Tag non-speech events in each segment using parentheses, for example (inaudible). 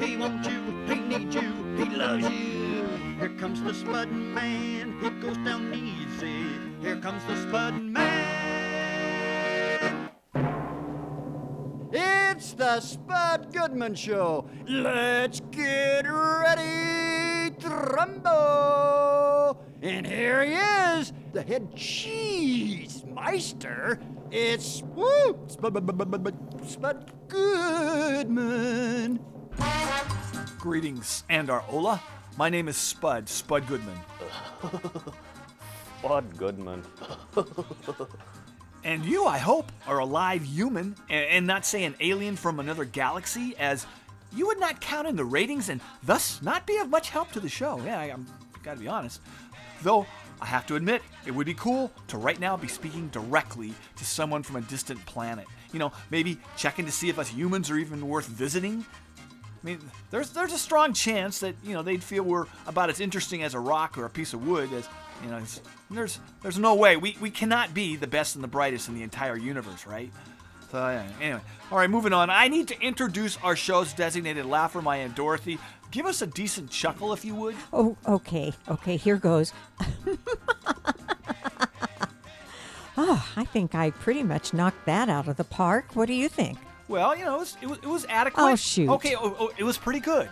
He wants you, he needs you, he loves you. Here comes the Spud Man, he goes down easy. Here comes the Spud Man. It's the Spud Goodman Show. Let's get ready, Trumbo. And here he is, the head cheese meister. It's woo, Spud, Spud Goodman. Greetings and our Ola. My name is Spud, Spud Goodman. Spud Goodman. And you, I hope, are a live human and, and not say an alien from another galaxy, as you would not count in the ratings and thus not be of much help to the show. Yeah, I, I'm gotta be honest. Though, I have to admit, it would be cool to right now be speaking directly to someone from a distant planet. You know, maybe checking to see if us humans are even worth visiting. I mean, there's there's a strong chance that you know they'd feel we're about as interesting as a rock or a piece of wood as you know. There's there's no way we we cannot be the best and the brightest in the entire universe, right? So yeah, anyway, all right, moving on. I need to introduce our show's designated laugher, my Aunt Dorothy. Give us a decent chuckle, if you would. Oh, okay. Okay, here goes. oh, (laughs) I think I pretty much knocked that out of the park. What do you think? Well, you know, it was it was, it was adequate. Oh, shoot. Okay, oh, oh, it was pretty good.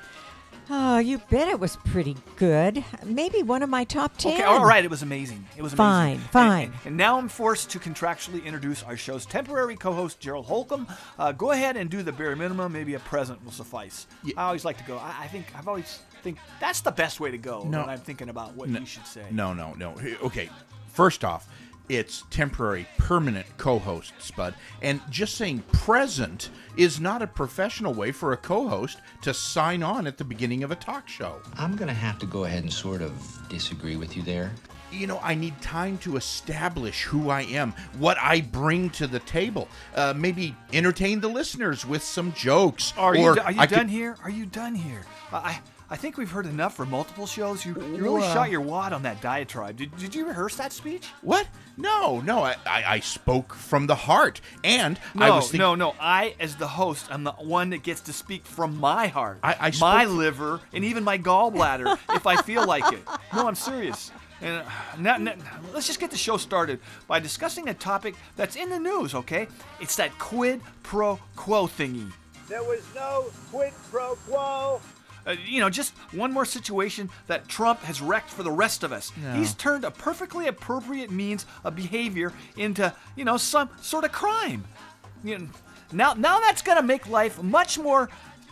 Oh, you bet it was pretty good. Maybe one of my top ten. Okay, all right, it was amazing. It was amazing. Fine, And- fine. And, and now I'm forced to contractually introduce our show's temporary co-host, Gerald Holcomb. Uh, go ahead and do the bare minimum. Maybe a present will suffice. Yeah. I always like to go. I, I think I've always think that's the best way to go No. when I'm thinking about what No. you should say. No, no, no. Okay, first off, it's temporary, permanent co-host, Spud, and just saying present is not a professional way for a co-host to sign on at the beginning of a talk show. I'm gonna have to go ahead and sort of disagree with you there. You know, I need time to establish who I am, what I bring to the table. Uh, maybe entertain the listeners with some jokes. Are you, or do- are you I done could- here? Are you done here? I, I I think we've heard enough for multiple shows. You, you really Well- shot your wad on that diatribe. Did, did you rehearse that speech? What? No, no. I, I, I spoke from the heart, and No, I was thinking. no, no. I, as the host, I'm the one that gets to speak from my heart, I- I my liver, and even my gallbladder (laughs) if I feel like it. No, I'm serious. And uh, now, now, let's just get the show started by discussing a topic that's in the news. Okay, it's that quid pro quo thingy. There was no quid pro quo. Uh, you know, just one more situation that Trump has wrecked for the rest of us. He's turned a perfectly appropriate means of behavior into, you know, some sort of crime. You know, now, now that's going to make life much more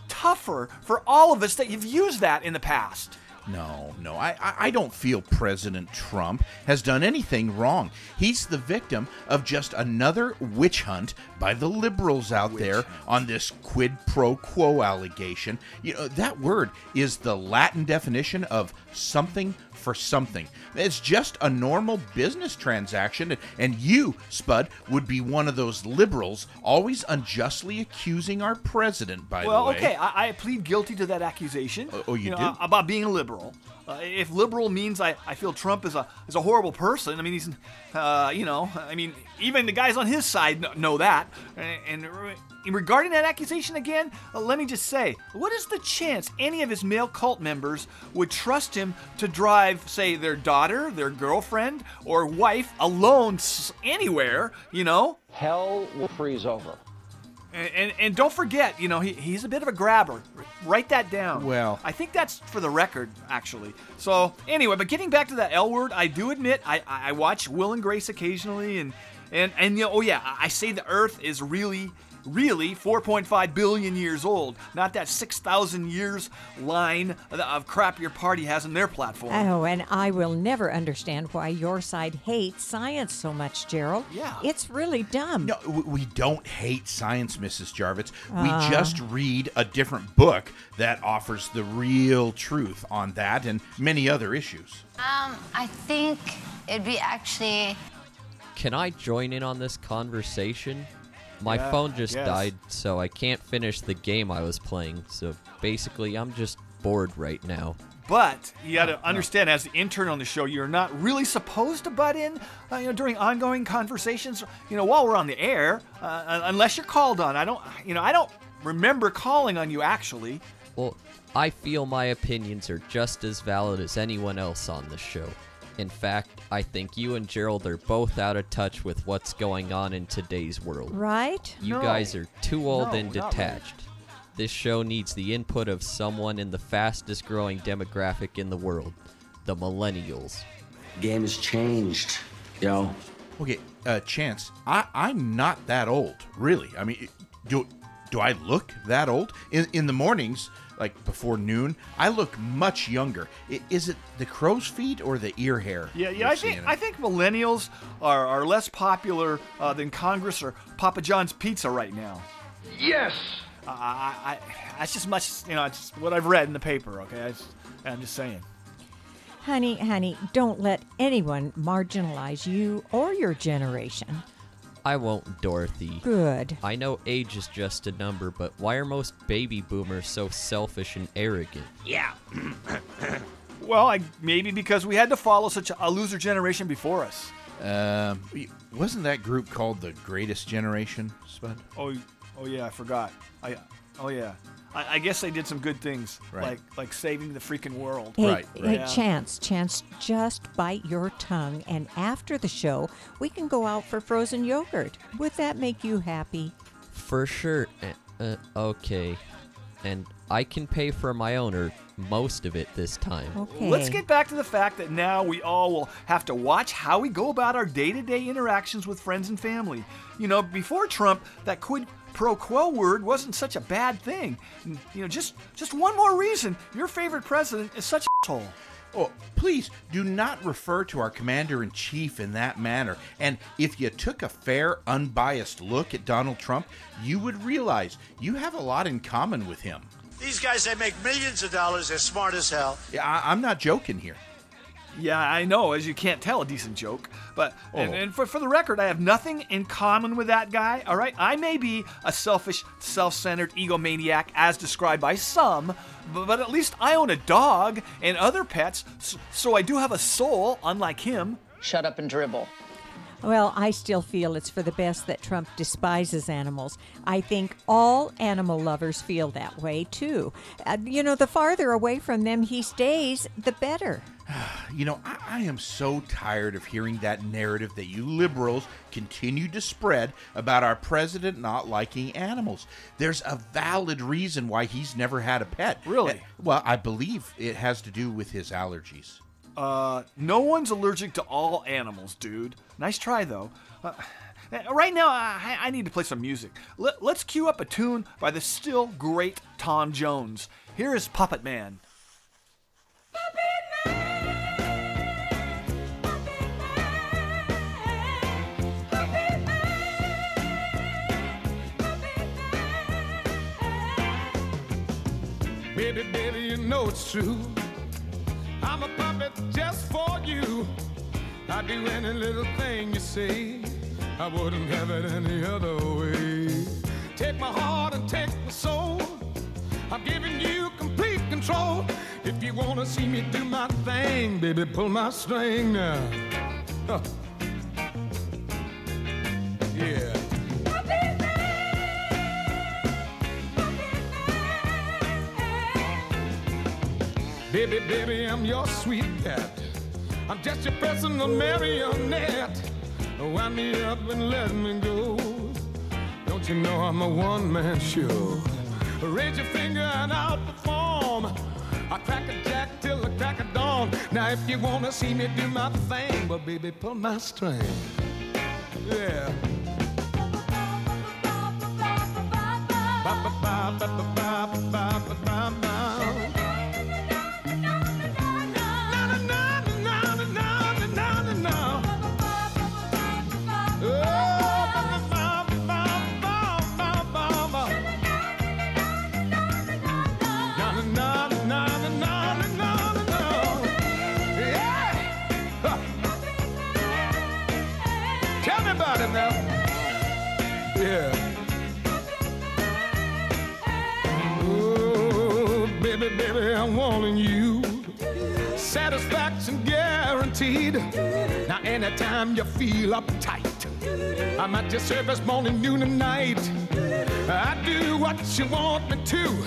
tougher for all of us that you've used that in the past. No, no, I, I- don't feel President Trump has done anything wrong. He's the victim of just another witch hunt by the liberals out there on this quid pro quo allegation. You know, that word is the Latin definition of something for something. It's just a normal business transaction, and- you, Spud, would be one of those liberals always unjustly accusing our president, by well, the way. Well, okay, I, I plead guilty to that accusation. oh, oh you know, do? Uh, about being a liberal. Uh, if liberal means I, I feel Trump is a is a horrible person, I mean he's, uh, you know, I mean even the guys on his side kn- know that. And, and re- regarding that accusation again, uh, let me just say, what is the chance any of his male cult members would trust him to drive, say, their daughter, their girlfriend, or wife alone anywhere? You know, Hell will freeze over. And, and, and don't forget, you know, he, he's a bit of a grabber. Write that down. Well- I think that's for the record, actually. So, anyway, but getting back to that L word, I do admit I, I watch Will and Grace occasionally, and, and, and you know, oh yeah, I say the earth is really really 4.5 billion years old, not that 6,000 years line of crap your party has in their platform. Oh, and I will never understand why your side hates science so much, Gerald. Yeah. It's really dumb. No, we don't hate science, Mrs. Jarvitz. Ah. we just read a different book that offers the real truth on that and many other issues. Um, I think it'd be actually. Can I join in on this conversation? My Yeah, phone just died, so I can't finish the game I was playing. So basically, I'm just bored right now. But you got to understand, as the intern on the show, you're not really supposed to butt in, uh, you know, during ongoing conversations. You know, while we're on the air, uh, unless you're called on. I don't, you know, I don't remember calling on you actually. Well, I feel my opinions are just as valid as anyone else on the show. In fact, I think you and Gerald are both out of touch with what's going on in today's world. Right? You No. guys are too old No, and not detached. This show needs the input of someone in the fastest growing demographic in the world the millennials. Game has changed, yo. Okay, uh, Chance, I, I'm not that old, really. I mean, do do I look that old? In in the mornings, like before noon, I look much younger. I, is it the crow's feet or the ear hair? Yeah, yeah. I think seeing? I think millennials are, are less popular uh, than Congress or Papa John's Pizza right now. Yes! I, I, I that's just much, you know, it's what I've read in the paper. Okay, I just, I'm just saying. Honey, honey, don't let anyone marginalize you or your generation. I won't, Dorothy. Good. I know age is just a number, but why are most baby boomers so selfish and arrogant? Yeah. (coughs) Well, I, maybe because we had to follow such a, a loser generation before us. Um, wasn't that group called the Greatest Generation, Spud? Oh, oh yeah, I forgot. I, oh yeah. I, I guess they did some good things, Right. like like saving the freaking world. Hey, Right, hey. Yeah. Chance, Chance, just bite your tongue, and after the show, we can go out for frozen yogurt. Would that make you happy? For sure. Uh, uh, okay. And I can pay for my own or most of it this time. Okay. Let's get back to the fact that now we all will have to watch how we go about our day to day interactions with friends and family. You know, before Trump, that quid pro quo word wasn't such a bad thing. You know, just just one more reason your favorite president is such a asshole. Oh, please do not refer to our commander in chief in that manner. And if you took a fair, unbiased look at Donald Trump, you would realize you have a lot in common with him. These guys, they make millions of dollars. They're smart as hell. Yeah, I, I'm not joking here. Yeah, I know, as you can't tell, a decent joke. But, and, Oh. and for, for the record, I have nothing in common with that guy, all right? I may be a selfish, self centered egomaniac as described by some, but, but at least I own a dog and other pets, so, so I do have a soul, unlike him. Shut up and dribble. Well, I still feel it's for the best that Trump despises animals. I think all animal lovers feel that way too. Uh, you know, the farther away from them he stays, the better. (sighs) You know, I, I am so tired of hearing that narrative that you liberals continue to spread about our president not liking animals. There's a valid reason why he's never had a pet. Really? Eh, Well, I believe it has to do with his allergies. Uh, no one's allergic to all animals, dude. Nice try, though. Uh, (sighs) right now, I, I need to play some music. Let, let's cue up a tune by the still great Tom Jones. Here is Puppet Man. Baby, baby, you know it's true. I'm a puppet just for you. I'd do any little thing you say. I wouldn't have it any other way. Take my heart and take my soul. I'm giving you complete control. If you wanna see me do my thing, baby, pull my string now. Huh. Baby, baby, I'm your sweet pet. I'm just your personal marionette. Wind me up and let me go. Don't you know I'm a one man show? Raise your finger and I'll perform. I crack a jack till the crack of dawn. Now, if you wanna see me do my thing, well, baby, pull my string. Yeah. Tell baby, I'm wanting you. Satisfaction guaranteed. Now, anytime you feel uptight, I'm at your service morning, noon, and night. I do what you want me to.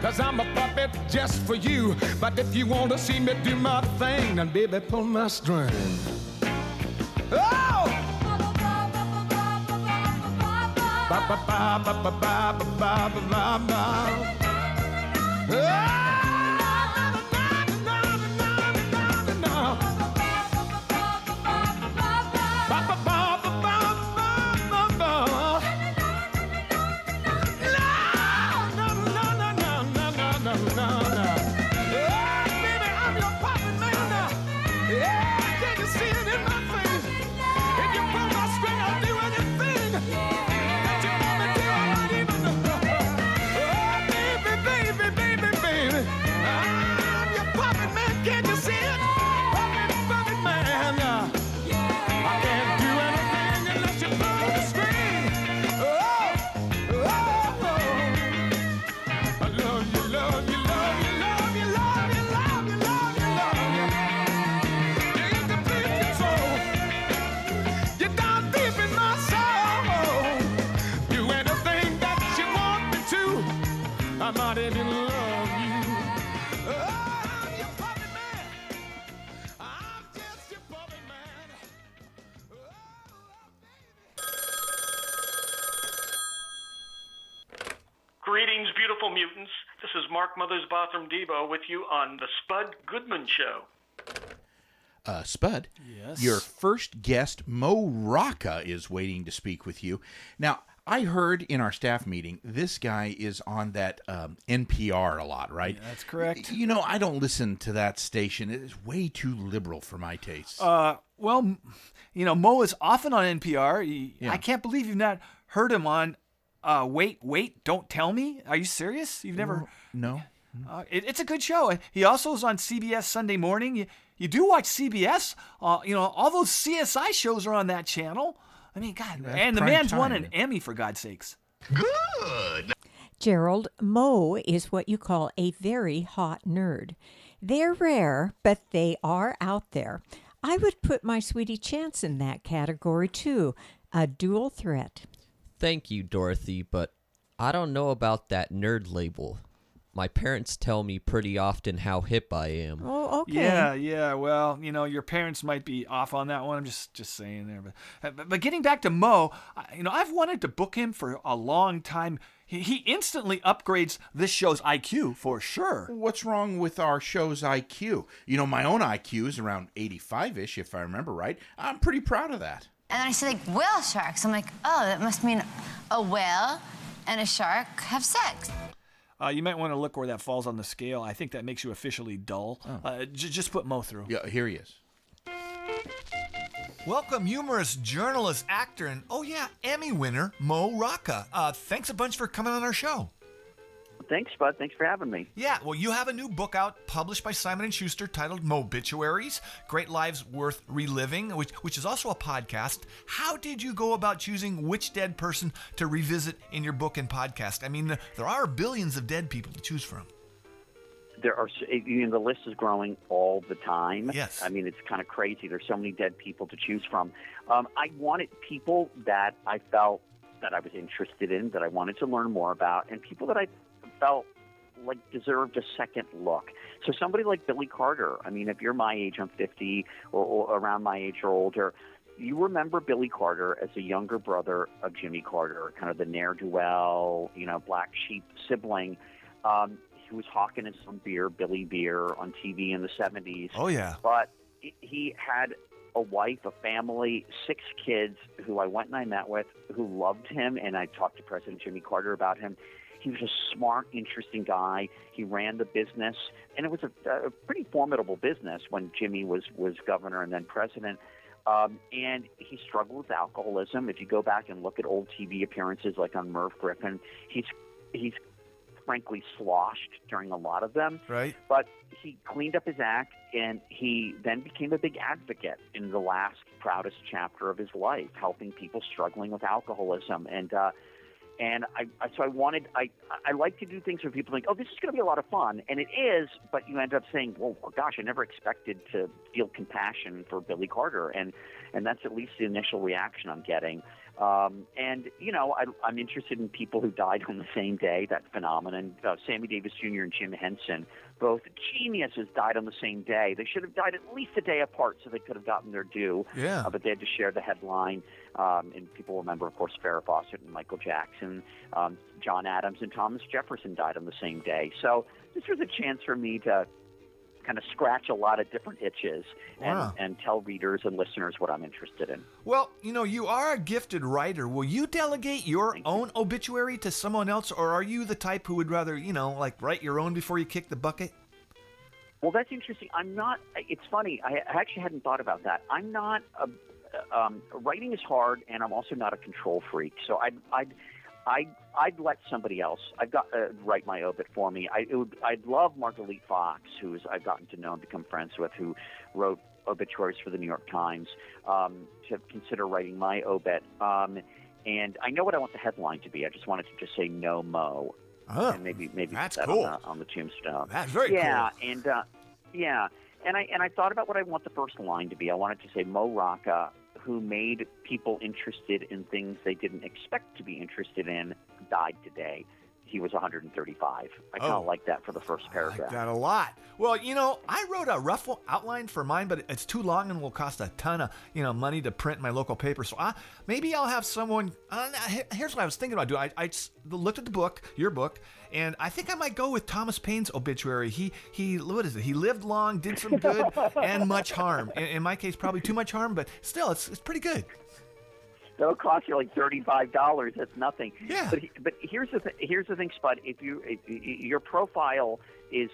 Cause I'm a puppet just for you. But if you want to see me do my thing, then baby, pull my string. Oh! On The Spud Goodman Show. Uh, Spud, Yes? your first guest, Mo Rocca, is waiting to speak with you. Now, I heard in our staff meeting this guy is on that um, NPR a lot, right? that's correct. You know, I don't listen to that station. It is way too liberal for my taste. Uh, well, you know, Mo is often on NPR. He- Yeah. I can't believe you've not heard him on. Uh, wait, wait, don't tell me. Are you serious? You've never? No. Uh, it, it's a good show. He also is on CBS Sunday morning. You, you do watch CBS. Uh, you know, all those CSI shows are on that channel. I mean, God, That's and the prime man's won time. an Emmy for God's sakes. Good. Gerald, Mo is what you call a very hot nerd. They're rare, but they are out there. I would put my sweetie Chance in that category too. A dual threat. Thank you, Dorothy, but I don't know about that nerd label. My parents tell me pretty often how hip I am. Oh, okay. Yeah, yeah. Well, you know, your parents might be off on that one. I'm just just saying there. But uh, but, but getting back to Mo, you know, I've wanted to book him for a long time. He, he instantly upgrades this show's IQ for sure. What's wrong with our show's IQ? You know, my own IQ is around 85 ish, if I remember right. I'm pretty proud of that. And then I see like whale sharks. I'm like, oh, that must mean a whale and a shark have sex. Uh, you might want to look where that falls on the scale. I think that makes you officially dull. Uh, j- just put Mo through. Yeah, here he is. Welcome, humorous journalist, actor, and oh yeah, Emmy winner Mo Rocca. Uh, thanks a bunch for coming on our show. Thanks, Bud. Thanks for having me. Yeah, well, you have a new book out published by Simon and Schuster titled Mobituaries: Great Lives Worth Reliving, which which is also a podcast. How did you go about choosing which dead person to revisit in your book and podcast? I mean, there are billions of dead people to choose from. There are, s- you know, the list is growing all the time. Yes. I mean, it's kind of crazy. There's so many dead people to choose from. Um, I wanted people that I felt that I was interested in, that I wanted to learn more about, and people that I felt like deserved a second look. So somebody like Billy Carter. I mean, if you're my age, I'm 50 or, or around my age or older. You remember Billy Carter as a younger brother of Jimmy Carter, kind of the ne'er do well, you know, black sheep sibling. Um, he was hawking his own beer, Billy Beer, on TV in the 70s. Oh, yeah. But he had a wife, a family, six kids who I went and I met with who loved him, and I talked to President Jimmy Carter about him. He was a smart, interesting guy. He ran the business, and it was a, a pretty formidable business when Jimmy was was governor and then president. Um, and he struggled with alcoholism. If you go back and look at old TV appearances, like on Merv Griffin, he's he's frankly sloshed during a lot of them. Right. But he cleaned up his act, and he then became a big advocate in the last proudest chapter of his life, helping people struggling with alcoholism. And uh, and I, I so I wanted I I like to do things where people think, oh, this is going to be a lot of fun, and it is. But you end up saying, well, gosh, I never expected to feel compassion for Billy Carter, and and that's at least the initial reaction I'm getting. Um, and you know, I, I'm interested in people who died on the same day. That phenomenon. Uh, Sammy Davis Jr. and Jim Henson, both geniuses, died on the same day. They should have died at least a day apart, so they could have gotten their due. Yeah. Uh, but they had to share the headline. Um, and people remember, of course, Farrah Fawcett and Michael Jackson, um, John Adams and Thomas Jefferson died on the same day. So this was a chance for me to kind of scratch a lot of different itches and, Wow. and tell readers and listeners what I'm interested in. Well, you know, you are a gifted writer. Will you delegate your own obituary to someone else, or are you the type who would rather, you know, like write your own before you kick the bucket? Well, that's interesting. I'm not. It's funny. I actually hadn't thought about that. I'm not. A, um, writing is hard, and I'm also not a control freak. So I'd I'd I'd, I'd let somebody else. I've got uh, write my obit for me. I it would, I'd love Margalit Fox, who's I've gotten to know and become friends with, who wrote obituaries for the New York Times, um, to consider writing my obit. Um, and I know what I want the headline to be. I just wanted to just say no mo. Oh, and maybe maybe that's that cool. on the, on the tombstone. That's very yeah, cool. and uh, yeah, and I and I thought about what I want the first line to be. I wanted to say Mo Rocca, who made people interested in things they didn't expect to be interested in, died today. He was 135. I kind Oh. of like that for the first paragraph. Got a lot. Well, you know, I wrote a rough outline for mine, but it's too long and will cost a ton of you know money to print in my local paper. So I, maybe I'll have someone. Uh, here's what I was thinking about doing. I looked at the book, your book, and I think I might go with Thomas Paine's obituary. He he, what is it? He lived long, did some good, (laughs) and much harm. In, in my case, probably too much harm, but still, it's it's pretty good. That'll cost you like thirty-five dollars. That's nothing. Yeah. But but here's the th- here's the thing, Spud. If you if your profile is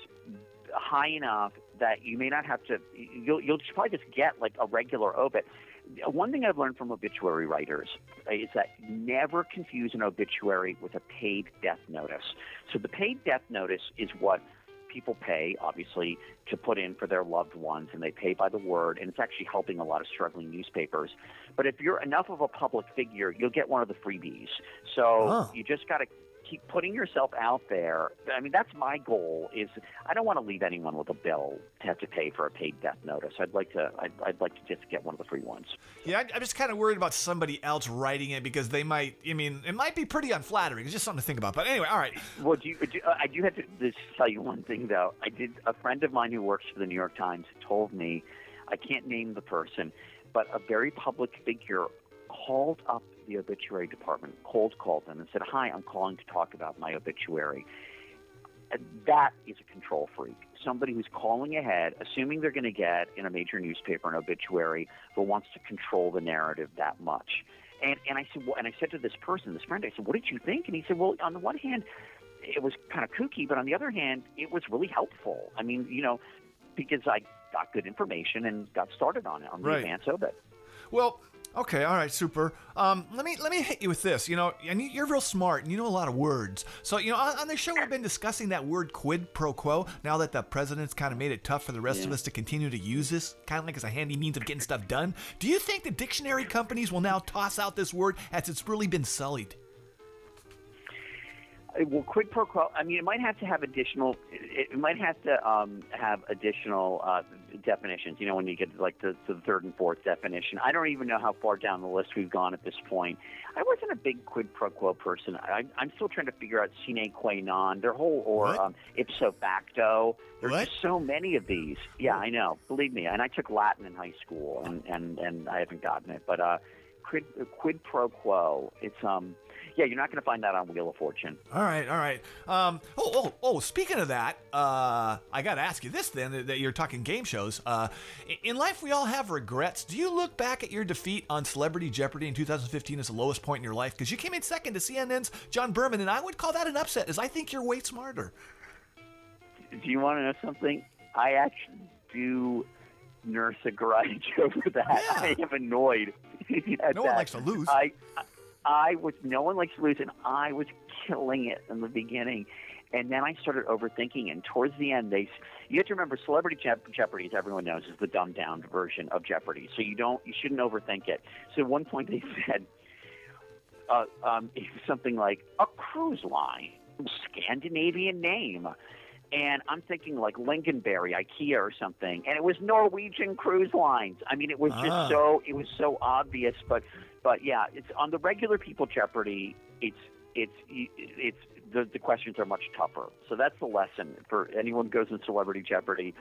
high enough that you may not have to, you'll you'll probably just get like a regular obit. One thing I've learned from obituary writers is that never confuse an obituary with a paid death notice. So the paid death notice is what people pay, obviously, to put in for their loved ones, and they pay by the word, and it's actually helping a lot of struggling newspapers. But if you're enough of a public figure, you'll get one of the freebies. So Oh. you just got to keep putting yourself out there. I mean, that's my goal. Is I don't want to leave anyone with a bill to have to pay for a paid death notice. I'd like to. I'd, I'd like to just get one of the free ones. Yeah, I'm just kind of worried about somebody else writing it because they might. I mean, it might be pretty unflattering. It's just something to think about. But anyway, all right. Well, do you, do, uh, I do have to just tell you one thing though. I did. A friend of mine who works for the New York Times told me, I can't name the person, but a very public figure called up the obituary department, cold called them, and said, "Hi, I'm calling to talk about my obituary." That is a control freak. Somebody who's calling ahead, assuming they're going to get in a major newspaper an obituary, but wants to control the narrative that much. And and I said, well, and I said to this person, this friend, I said, "What did you think?" And he said, "Well, on the one hand, it was kind of kooky, but on the other hand, it was really helpful. I mean, you know, because I got good information and got started on it on the Right. advance obit. Well, okay, all right, super. Um, let me let me hit you with this. You know, and you- you're real smart and you know a lot of words. So you know, on, on the show we've been discussing that word quid pro quo. Now that the president's kind of made it tough for the rest of us to continue to use this, kind of like as a handy means of getting stuff done. Do you think the dictionary companies will now toss out this word as it's really been sullied? Uh, Well, quid pro quo. I mean, it might have to have additional. It, it might have to um, have additional uh, definitions. You know, when you get like to, to the third and fourth definition. I don't even know how far down the list we've gone at this point. I wasn't a big quid pro quo person. I, I'm still trying to figure out sine qua non. Their whole or um, ipso facto. There's What? just so many of these. Yeah, I know. Believe me. And I took Latin in high school, and and and I haven't gotten it. But uh, quid quid pro quo. It's um. Yeah, you're not going to find that on Wheel of Fortune. All right, all right. Um, oh, oh, oh. Speaking of that, uh, I got to ask you this then. That, you're talking game shows. Uh, in life, we all have regrets. Do you look back at your defeat on Celebrity Jeopardy in 2015 as the lowest point in your life? Because you came in second to CNN's John Berman, and I would call that an upset, as I think you're way smarter. Do you want to know something? I actually do nurse a grudge (laughs) over that. Yeah. I am annoyed. (laughs) at No one that. likes to lose. I, I was. No one likes to lose, and I was killing it in the beginning. And then I started overthinking, and towards the end, they. You have to remember, Celebrity Jeop- Jeopardy, as everyone knows, is the dumbed down version of Jeopardy. So you don't, you shouldn't overthink it. So at one point, they (laughs) said uh, um, (laughs) something like a cruise line, Scandinavian name. And I'm thinking like Lingonberry, IKEA, or something, and it was Norwegian Cruise Lines. I mean, it was just Ah. so it was so obvious, but but yeah, it's on the regular People Jeopardy. It's it's it's the the questions are much tougher. So that's the lesson for anyone who goes in Celebrity Jeopardy.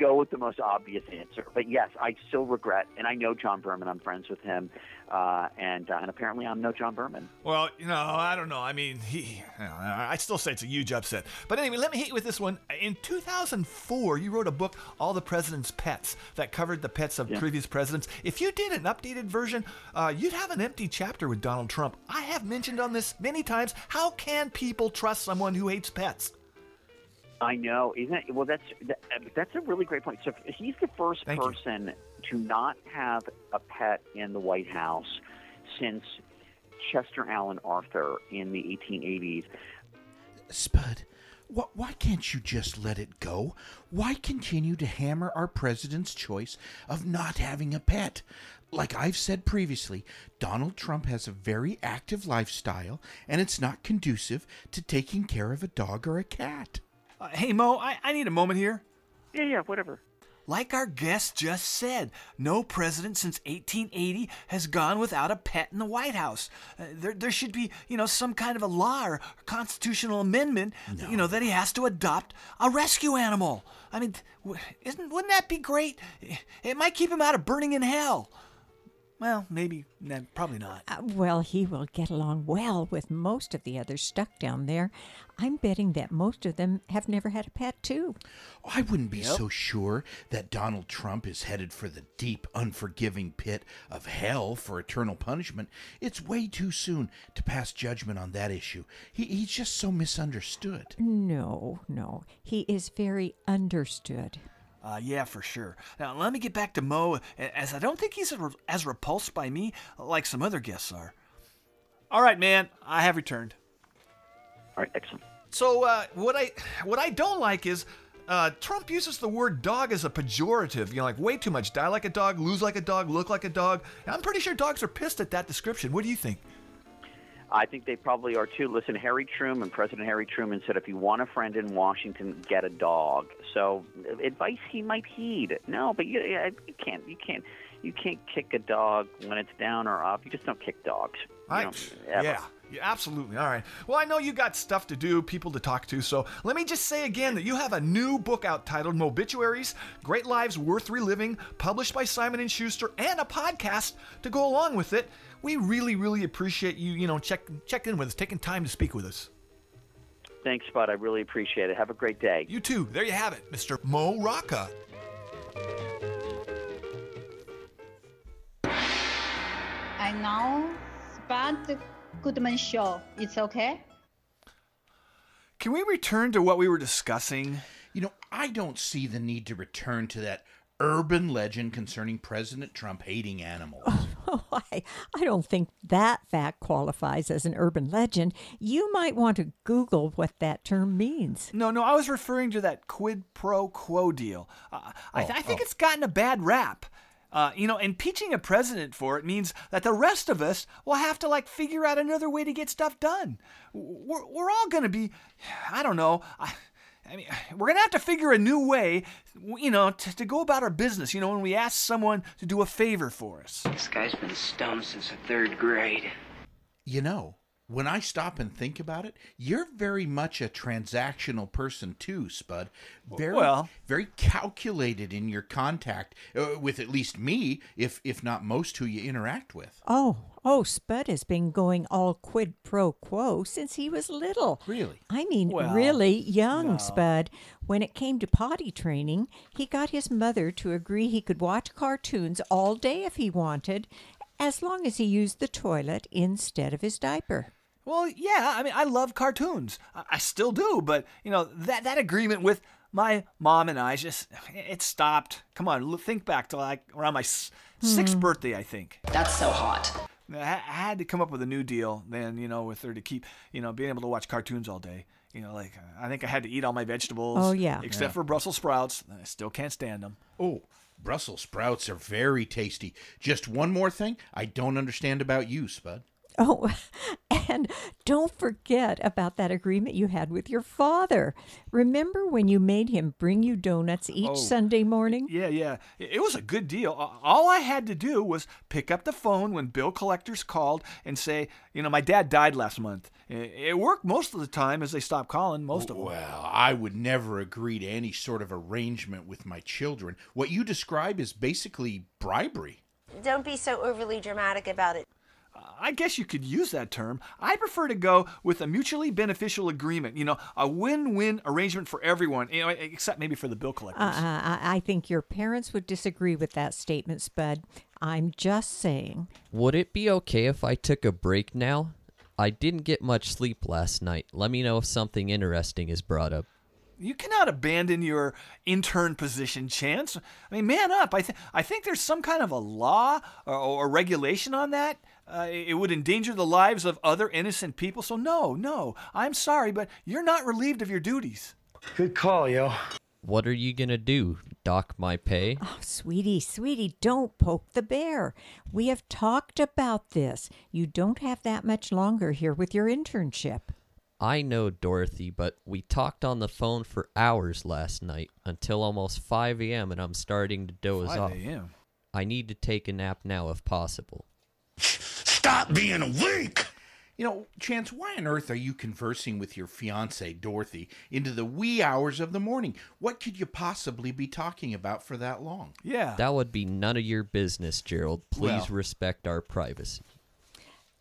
Go with the most obvious answer. But yes, I still regret, and I know John Berman. I'm friends with him, uh, and uh, and apparently I'm no John Berman. Well, you know, I don't know. I mean, he. you know, I still say it's a huge upset. But anyway, let me hit you with this one. In 2004, you wrote a book, All the President's Pets, that covered the pets of previous presidents. If you did an updated version, uh, you'd have an empty chapter with Donald Trump. I have mentioned on this many times. How can people trust someone who hates pets? I know, isn't it? Well, that's that, that's a really great point. So he's the first Thank you. person to not have a pet in the White House since Chester Alan Arthur in the 1880s. Spud, wh- why can't you just let it go? Why continue to hammer our president's choice of not having a pet? Like I've said previously, Donald Trump has a very active lifestyle, and it's not conducive to taking care of a dog or a cat. Uh, hey, Mo, I, I need a moment here. Yeah, yeah, whatever. Like our guest just said, no president since 1880 has gone without a pet in the White House. Uh, there, there should be, you know, some kind of a law or constitutional amendment, you know, that he has to adopt a rescue animal. I mean, isn't wouldn't that be great? It might keep him out of burning in hell. Well, maybe, nah, probably not. Uh, well, he will get along well with most of the others stuck down there. I'm betting that most of them have never had a pet, too. I wouldn't be so sure that Donald Trump is headed for the deep, unforgiving pit of hell for eternal punishment. It's way too soon to pass judgment on that issue. He, he's just so misunderstood. No, no. He is very understood. Uh, yeah, for sure. Now, let me get back to Mo, as I don't think he's as repulsed by me like some other guests are. All right, man, I have returned. All right, excellent. So uh, what I what I don't like is uh, Trump uses the word dog as a pejorative. You know, like way too much. Die like a dog, lose like a dog, look like a dog. And I'm pretty sure dogs are pissed at that description. What do you think? I think they probably are too. Listen, Harry Truman, President Harry Truman said, if you want a friend in Washington, get a dog. So advice he might heed. No, but you, you can't, you can't, you can't kick a dog when it's down or up. You just don't kick dogs. I, know, yeah, yeah, absolutely. All right. Well, I know you got stuff to do, people to talk to, so let me just say again that you have a new book out titled Mobituaries: Great Lives Worth Reliving, published by Simon and Schuster, and a podcast to go along with it. We really, really appreciate you, you know, check check in with us, taking time to speak with us. Thanks, Spud. I really appreciate it. Have a great day. You too. There you have it, Mr. Mo Rocca. I know Spud Goodman show. It's okay. Can we return to what we were discussing? You know, I don't see the need to return to that urban legend concerning President Trump hating animals. (laughs) Oh, I, I don't think that fact qualifies as an urban legend. You might want to Google what that term means. No, no, I was referring to that quid pro quo deal. Uh, I, I think oh. it's gotten a bad rap. Uh, you know, impeaching a president for it means that the rest of us will have to like figure out another way to get stuff done. We're, we're all going to be, I don't know. I, I mean, (sighs) we're going to have to figure a new way, you know, to, to go about our business. You know, when we ask someone to do a favor for us. This guy's been stoned since the third grade. You know, when I stop and think about it, you're very much a transactional person too, Spud. Very, Well- very calculated in your contact uh, with at least me, if if not most who you interact with. Oh, oh, Spud has been going all quid pro quo since he was little. Really? I mean, Well, really young, no. Spud. When it came to potty training, he got his mother to agree he could watch cartoons all day if he wanted, as long as he used the toilet instead of his diaper. Well, yeah, I mean, I love cartoons. I, I still do, but you know that that agreement with my mom and I just it stopped. Come on, think back to like around my s- sixth Hmm. birthday, I think. That's so hot. I, I had to come up with a new deal then, you know, with her to keep, you know, being able to watch cartoons all day. You know, like I think I had to eat all my vegetables. Oh, yeah. Except Yeah. for Brussels sprouts. I still can't stand them. Oh, Brussels sprouts are very tasty. Just one more thing I don't understand about you, Spud. Oh, (laughs) and don't forget about that agreement you had with your father. Remember when you made him bring you donuts each Oh. Sunday morning? Yeah, yeah. It it was a good deal. All I had to do was pick up the phone when bill collectors called and say, you know, my dad died last month. It worked most of the time as they stopped calling, most of them. Well, I would never agree to any sort of arrangement with my children. What you describe is basically bribery. Don't be so overly dramatic about it. I guess you could use that term. I prefer to go with a mutually beneficial agreement, you know, a win win arrangement for everyone, you know, except maybe for the bill collectors. Uh, I, I think your parents would disagree with that statement, Spud. I'm just saying. Would it be okay if I took a break now? I didn't get much sleep last night. Let me know if something interesting is brought up. You cannot abandon your intern position, Chance. I mean, man up. I, th- I think there's some kind of a law or, or regulation on that. Uh, it would endanger the lives of other innocent people. So, no, no, I'm sorry, but you're not relieved of your duties. Good call, yo. What are you gonna do? Dock my pay? Oh, sweetie, sweetie, don't poke the bear. We have talked about this. You don't have that much longer here with your internship. I know, Dorothy, but we talked on the phone for hours last night until almost 5 a.m. and I'm starting to doze 5 off. a.m.. I need to take a nap now if possible. Stop being a weak! You know, Chance, why on earth are you conversing with your fiancee, Dorothy, into the wee hours of the morning? What could you possibly be talking about for that long? Yeah. That would be none of your business, Gerald. Please Well- respect our privacy.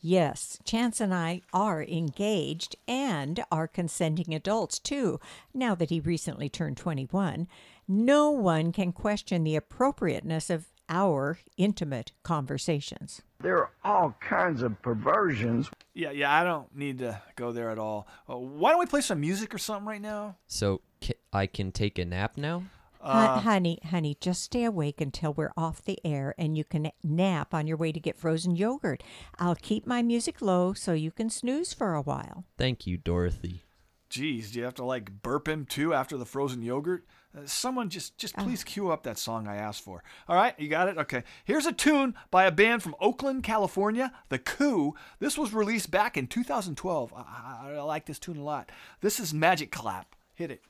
Yes, Chance and I are engaged and are consenting adults too, now that he recently turned 21. No one can question the appropriateness of our intimate conversations. There are all kinds of perversions. Yeah, yeah, I don't need to go there at all. Uh, why don't we play some music or something right now? So, ca- I can take a nap now? Hon- honey, honey, just stay awake until we're off the air and you can nap on your way to get frozen yogurt. I'll keep my music low so you can snooze for a while. Thank you, Dorothy. Geez, do you have to like burp him too after the frozen yogurt? Uh, someone just just please cue up that song I asked for. All right, you got it? Okay. Here's a tune by a band from Oakland, California, The Coup. This was released back in 2012. I, I, I like this tune a lot. This is Magic Clap. Hit it.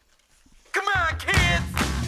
Come on, kids!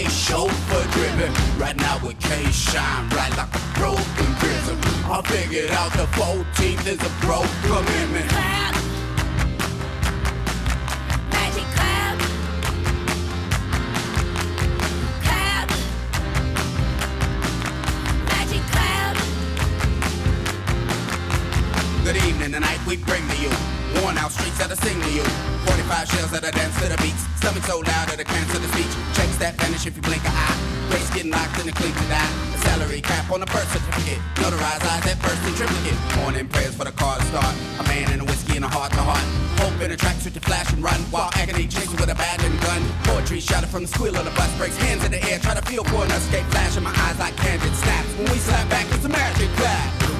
They chauffeur driven. Right now we can't shine right like a broken prism. I figured out the 14th is a broke commitment. Magic clap. Clap. Magic. Good evening, tonight we bring to you Worn out streets that I sing to you. 45 shells that I dance to the beats. Stomach so loud that I can't cancel the speech. Checks that vanish if you blink an eye. Race getting locked in the clink to die. A salary cap on a birth certificate. Notarized eyes that burst in triplicate. Morning prayers for the car to start. A man and a whiskey and a heart to heart. Hope in a tracksuit to flash and run While agony chasing with a badge and gun. Poetry shouted from the squeal of the bus. Breaks hands in the air, try to feel for an escape Flash in my eyes like candid snaps. When we slap back, it's a magic clap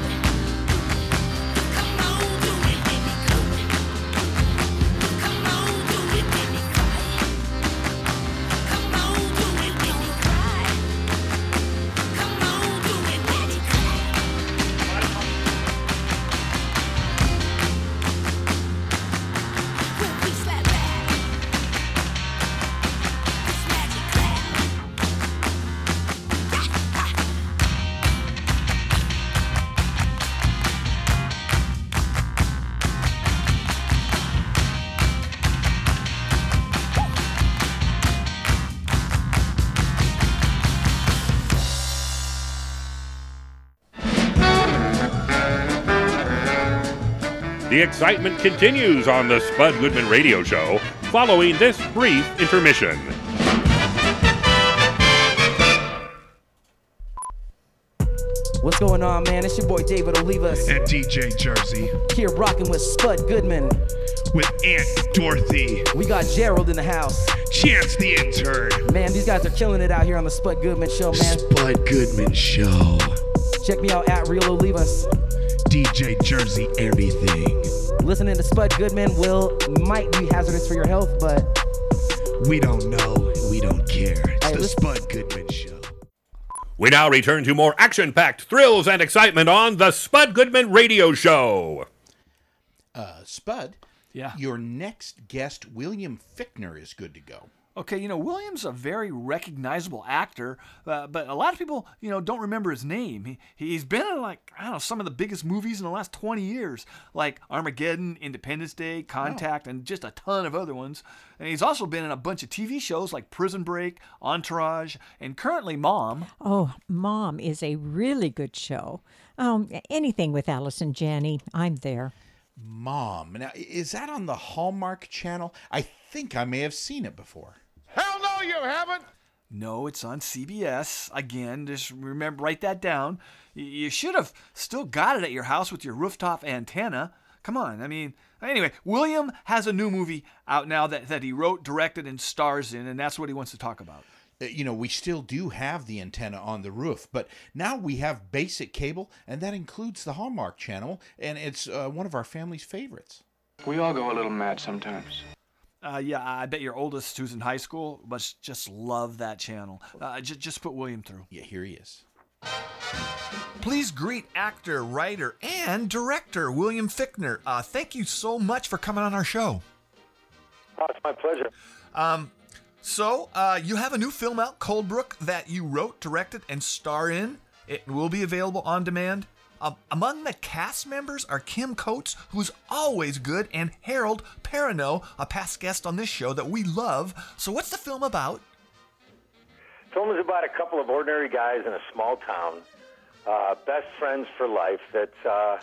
excitement continues on the Spud Goodman Radio Show following this brief intermission. What's going on, man? It's your boy David Olivas. And DJ Jersey. Here rocking with Spud Goodman. With Aunt Dorothy. We got Gerald in the house. Chance the intern. Man, these guys are killing it out here on the Spud Goodman show, man. Spud Goodman Show. Check me out at Real Olivas. DJ Jersey everything. Listening to Spud Goodman will might be hazardous for your health, but We don't know. We don't care. It's Hey, the listen- Spud Goodman Show. We now return to more action packed thrills and excitement on the Spud Goodman Radio Show. Uh, Spud. Yeah. Your next guest, William Fichtner, is good to go. Okay, you know, William's a very recognizable actor, uh, but a lot of people, you know, don't remember his name. He, he's been in, like, I don't know, some of the biggest movies in the last 20 years, like Armageddon, Independence Day, Contact, and just a ton of other ones. And he's also been in a bunch of TV shows like Prison Break, Entourage, and currently Mom. Oh, Mom is a really good show. Um, anything with Allison Janney, I'm there. Mom. Now, is that on the Hallmark channel? I think I may have seen it before. Hell no, you haven't. No, it's on CBS. Again, just remember, write that down. You should have still got it at your house with your rooftop antenna. Come on, I mean, anyway, William has a new movie out now that, that he wrote, directed, and stars in, and that's what he wants to talk about. Uh, You know, we still do have the antenna on the roof, but now we have basic cable, and that includes the Hallmark channel, and it's uh, one of our family's favorites. We all go a little mad sometimes. Uh, yeah, I bet your oldest, who's in high school, must just love that channel. Uh, just, just put William through. Yeah, here he is. Please greet actor, writer, and director William Fichtner. Uh, thank you so much for coming on our show. Oh, it's my pleasure. Um, so uh, you have a new film out, Coldbrook, that you wrote, directed, and star in. It will be available on demand. Um, among the cast members are Kim Coates, who's always good, and Harold Perrineau, a past guest on this show that we love. So, what's the film about? The film is about a couple of ordinary guys in a small town, uh, best friends for life that uh,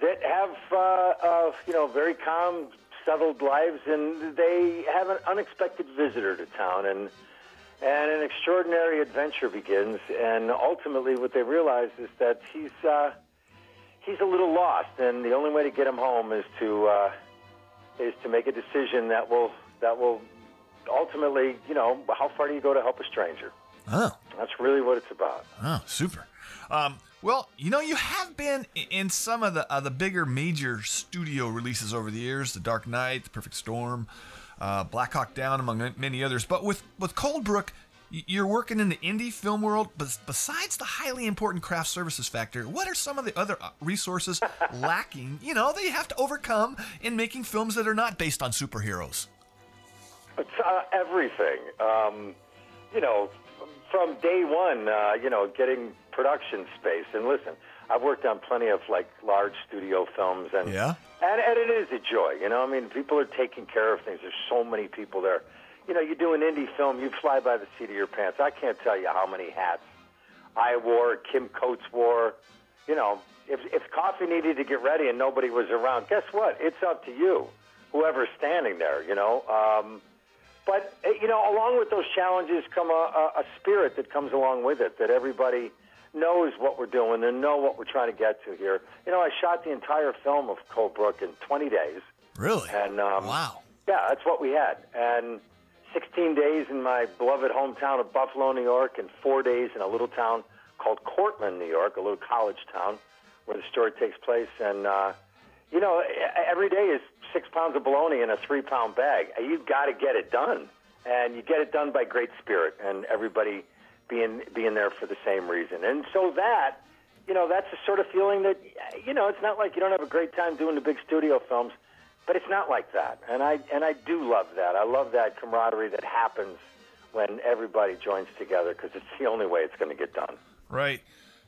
that have uh, uh, you know very calm, settled lives, and they have an unexpected visitor to town, and and an extraordinary adventure begins. And ultimately, what they realize is that he's uh, he's a little lost, and the only way to get him home is to uh, is to make a decision that will that will ultimately, you know, how far do you go to help a stranger? Oh. That's really what it's about. Oh, super. Um, well, you know, you have been in some of the uh, the bigger major studio releases over the years: The Dark Knight, The Perfect Storm, uh, Black Hawk Down, among many others. But with with Coldbrook, you're working in the indie film world, but besides the highly important craft services factor, what are some of the other uh, resources (laughs) lacking, you know, that you have to overcome in making films that are not based on superheroes? It's uh, everything. Um, you know, from day one, uh, you know, getting production space. And listen, I've worked on plenty of like large studio films, and Yeah? and, and it is a joy. You know, I mean, people are taking care of things. There's so many people there. You know, you do an indie film, you fly by the seat of your pants. I can't tell you how many hats I wore, Kim Coates wore. You know, if if coffee needed to get ready and nobody was around, guess what? It's up to you, whoever's standing there. You know. Um, but uh, you know, along with those challenges come a, a, a spirit that comes along with it. That everybody knows what we're doing and know what we're trying to get to here. You know, I shot the entire film of Coldbrook in 20 days. Really? And um, wow. Yeah, that's what we had. And 16 days in my beloved hometown of Buffalo, New York, and four days in a little town called Cortland, New York, a little college town where the story takes place. And uh, you know, every day is six pounds of bologna in a three-pound bag. You've got to get it done, and you get it done by great spirit and everybody being being there for the same reason. And so that, you know, that's the sort of feeling that, you know, it's not like you don't have a great time doing the big studio films, but it's not like that. And I and I do love that. I love that camaraderie that happens when everybody joins together because it's the only way it's going to get done. Right.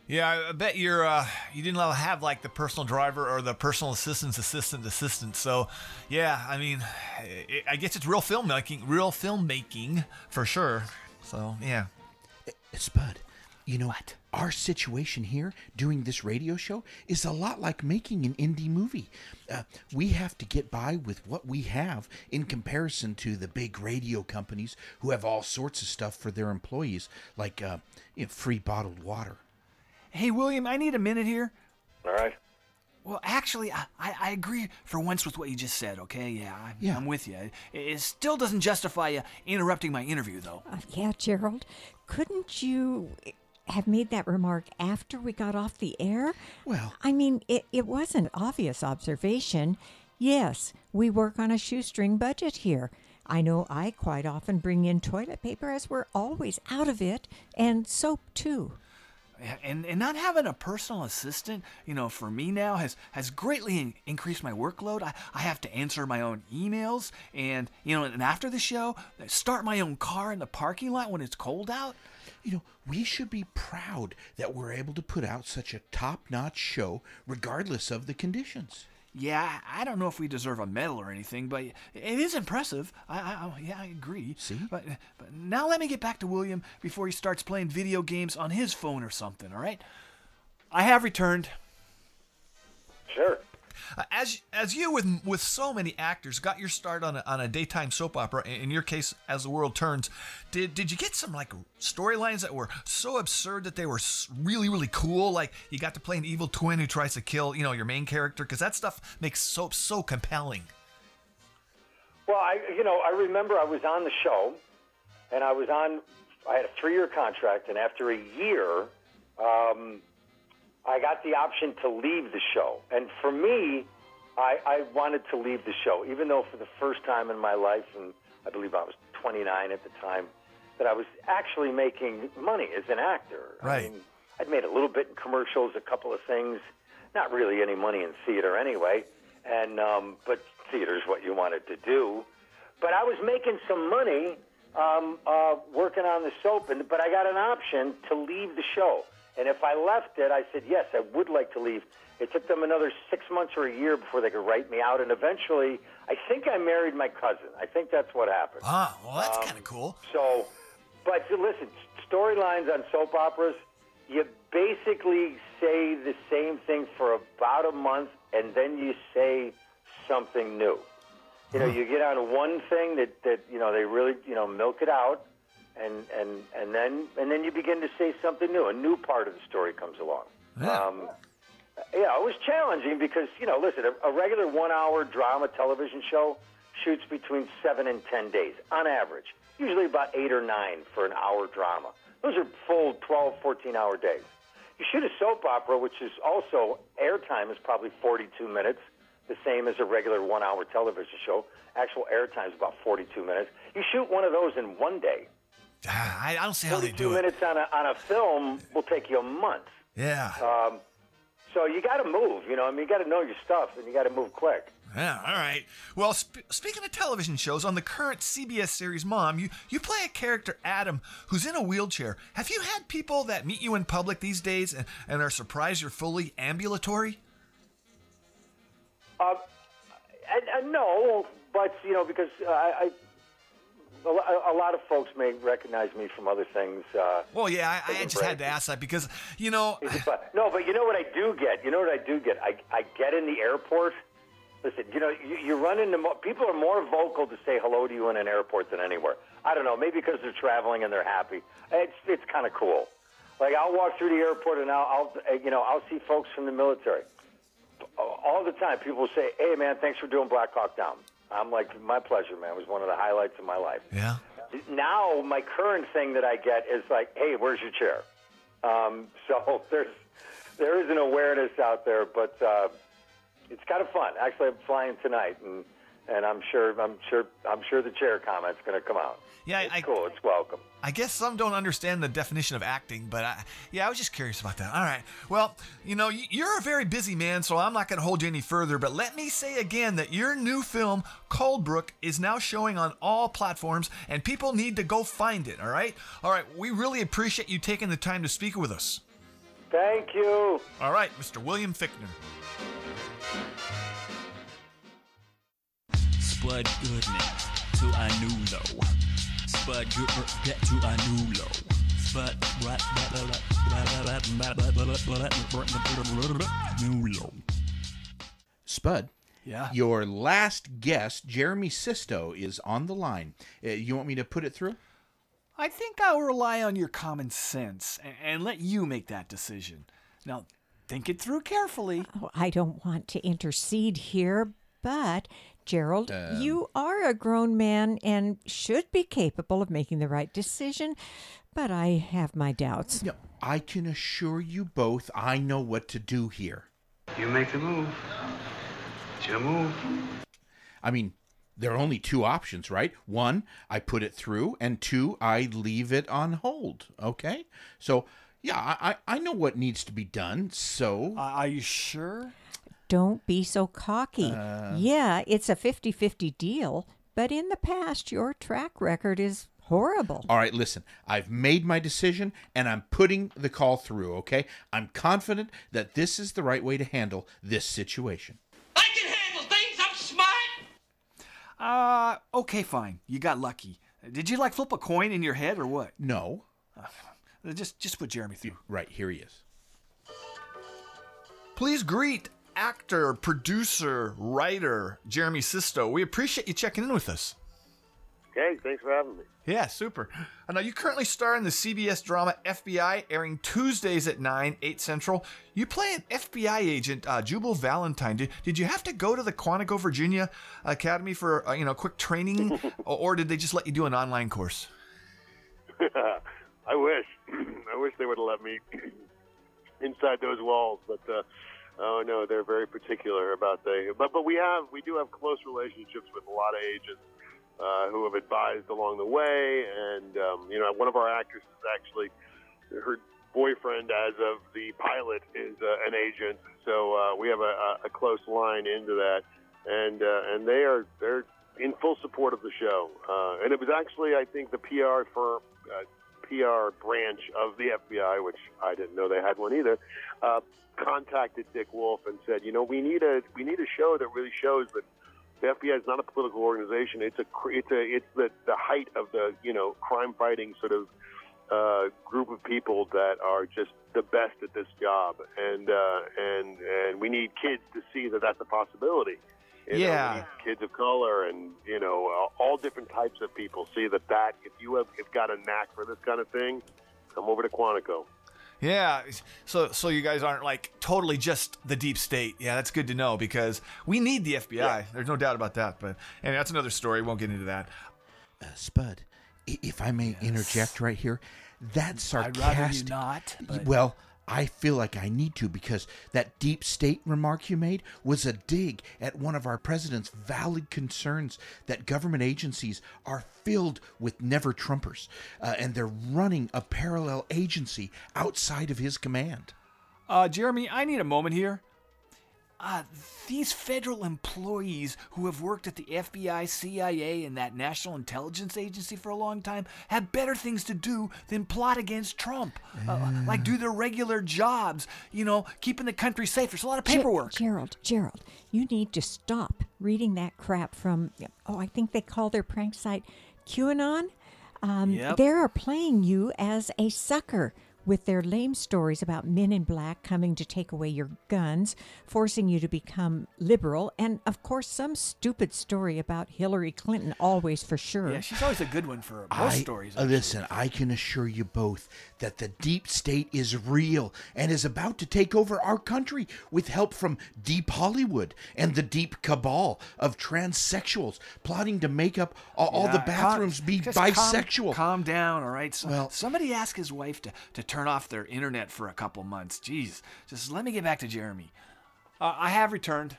Yeah, I bet you're uh, you didn't have like the personal driver or the personal assistant's assistant assistant. So, yeah, I mean, I- I guess it's real filmmaking, real filmmaking for sure. So, yeah. Spud, you know what? Our situation here doing this radio show is a lot like making an indie movie. Uh, we have to get by with what we have in comparison to the big radio companies who have all sorts of stuff for their employees, like uh, you know, free bottled water. Hey, William, I need a minute here. All right. Well, actually, I, I I agree for once with what you just said, okay? Yeah, I'm, Yeah. I'm with you. It, it still doesn't justify you interrupting my interview, though. Uh, yeah, Gerald, couldn't you have made that remark after we got off the air? Well, I mean, it, it was an obvious observation. Yes, we work on a shoestring budget here. I know I quite often bring in toilet paper as we're always out of it, and soap too. And, and not having a personal assistant, you know, for me now has, has greatly in- increased my workload. I, I have to answer my own emails and, you know, and after the show, start my own car in the parking lot when it's cold out. You know, we should be proud that we're able to put out such a top notch show regardless of the conditions. Yeah, I don't know if we deserve a medal or anything, but it is impressive. I, I, I yeah, I agree. See? But, but now let me get back to William before he starts playing video games on his phone or something. All right? I have returned. Sure. Uh, as as you with with so many actors got your start on a, on a daytime soap opera in your case as the world turns did did you get some like storylines that were so absurd that they were really really cool like you got to play an evil twin who tries to kill you know your main character because that stuff makes soap so compelling Well, I you know I remember I was on the show, and I was on. I had a three-year contract, and after a year, um, I got the option to leave the show. And for me, I, I wanted to leave the show, even though for the first time in my life, and I believe I was 29 at the time, that I was actually making money as an actor. Right. I mean, I'd made a little bit in commercials, a couple of things, not really any money in theater anyway. And um, but theater's what you wanted to do. But I was making some money um, uh, working on the soap, and but I got an option to leave the show. And if I left it, I said yes, I would like to leave. It took them another six months or a year before they could write me out, and eventually, I think I married my cousin. I think that's what happened. ah well that's Um, kind of cool So, but listen, storylines on soap operas, you basically say the same thing for about a month, and then you say something new. You know, you get on one thing that, that you know they really you know milk it out, and and and then and then you begin to say something new. A new part of the story comes along. Um, yeah, it was challenging because you know, listen, a, a regular one-hour drama television show shoots between seven and ten days on average. Usually about eight or nine for an hour drama. Those are full 12, 14-hour days. You shoot a soap opera, which is also airtime is probably 42 minutes, the same as a regular one-hour television show. Actual airtime is about 42 minutes. You shoot one of those in one day. I, I don't see how they 42 do it. minutes on a, on a film will take you a month. Yeah. Um, so you got to move. You know, I mean, you got to know your stuff, and you got to move quick. Yeah, all right. Well, sp- speaking of television shows, on the current CBS series Mom, you, you play a character, Adam, who's in a wheelchair. Have you had people that meet you in public these days and, and are surprised you're fully ambulatory? Uh, no, but you know, because uh, I, I a, a lot of folks may recognize me from other things. Uh, Well, yeah, I, I just had to ask that because, you know, (laughs) no, but you know what I do get? You know what I do get? I, I get in the airport. Listen, you know, you, you run into mo- people are more vocal to say hello to you in an airport than anywhere. I don't know, maybe because they're traveling and they're happy. It's it's kind of cool. Like I'll walk through the airport and I'll, I'll uh, you know I'll see folks from the military all the time. People will say, "Hey, man, thanks for doing Black Hawk Down." I'm like, "My pleasure, man. It was one of the highlights of my life." Yeah. Now my current thing that I get is like, "Hey, where's your chair?" Um, (laughs) so there's there is an awareness out there, but uh, it's kind of fun. Actually, I'm flying tonight, and and I'm sure I'm sure I'm sure the chair comment's going to come out. Yeah, it's I- cool. It's welcome. I guess some don't understand the definition of acting, but I, yeah, I was just curious about that. All right. Well, you know, you're a very busy man, so I'm not going to hold you any further, but let me say again that your new film, Coldbrook, is now showing on all platforms, and people need to go find it, all right? All right, we really appreciate you taking the time to speak with us. Thank you. All right, Mr. William Fichtner. Spud Goodman to a new low. Spud Goodman get to a new low. Spud new low. Spud. Yeah? Your last guest, Jeremy Sisto, is on the line. Uh, you want me to put it through? I think I'll rely on your common sense and, and let you make that decision. Now, think it through carefully. Oh, I don't want to intercede here, but Gerald, Um. you are a grown man and should be capable of making the right decision, but I have my doubts. No, I can assure you both I know what to do here. You make the move. It's your move. I mean, there are only two options, right? One, I put it through, and two, I leave it on hold. Okay? So, yeah, I, I I know what needs to be done. So, Uh, are you sure? Don't be so cocky. Uh. yeah, it's a 50 50 deal, but in the past, your track record is horrible. all right, listen, I've made my decision, and I'm putting the call through. Okay? I'm confident that this is the right way to handle this situation. I can handle things, I'm smart! Uh, okay, fine. You got lucky. Did you like flip a coin in your head or what? No. Uh, just just put Jeremy through. Right here he is. Please greet actor, producer, writer Jeremy Sisto. We appreciate you checking in with us. Okay, thanks for having me. Yeah, super. Uh, now, you currently star in the CBS drama FBI, airing Tuesdays at 9, 8 Central. You play an FBI agent, uh, Jubal Valentine. Did, did you have to go to the Quantico, Virginia Academy for, uh, you know, quick training, (laughs) or, or did they just let you do an online course? (laughs) I wish. (clears throat) I wish they would have let me (clears throat) inside those walls, but uh, oh no, they're very particular about they. But but we have we do have close relationships with a lot of agents uh, who have advised along the way, and um, you know one of our actresses actually her boyfriend as of the pilot is uh, an agent, so uh, we have a, a, a close line into that, and uh, and they are they're in full support of the show, uh, and it was actually I think the PR firm. Uh, PR branch of the FBI, which I didn't know they had one either, uh, contacted Dick Wolf and said, you know, we need a we need a show that really shows that the FBI is not a political organization. It's a it's a it's the the height of the you know crime fighting sort of uh, group of people that are just the best at this job, and uh, and and we need kids to see that that's a possibility. You Yeah. need kids of color and you know all- all different types of people see that that if you have if got a knack for this kind of thing, come over to Quantico. Yeah, so so you guys aren't like totally just the deep state. Yeah, that's good to know because we need the FBI. There's no doubt about that. But and that's another story. Won't get into that. Uh, Spud, if I may interject right here, that I'd rather you not. But Well, I feel like I need to because that deep state remark you made was a dig at one of our president's valid concerns that government agencies are filled with never Trumpers uh, and they're running a parallel agency outside of his command. Uh, Jeremy, I need a moment here. Uh, these federal employees who have worked at the FBI, CIA, and that National Intelligence Agency for a long time have better things to do than plot against Trump. Uh, like do their regular jobs, you know, keeping the country safe. There's a lot of paperwork. Gerald, Gerald, you need to stop reading that crap from, oh, I think they call their prank site QAnon. Um, Yep. They are playing you as a sucker with their lame stories about men in black coming to take away your guns, forcing you to become liberal, and of course, some stupid story about Hillary Clinton, always for sure. Yeah, she's always a good one for most I, stories. uh, listen, I can assure you both that the deep state is real and is about to take over our country with help from deep Hollywood and the deep cabal of transsexuals plotting to make up all, all the Yeah, calm- bathrooms be just calm- bisexual. Calm, down, all right. So, Well- somebody ask his wife to, to turn off their internet for a couple months. Jeez, just let me get back to Jeremy. Uh, I have returned.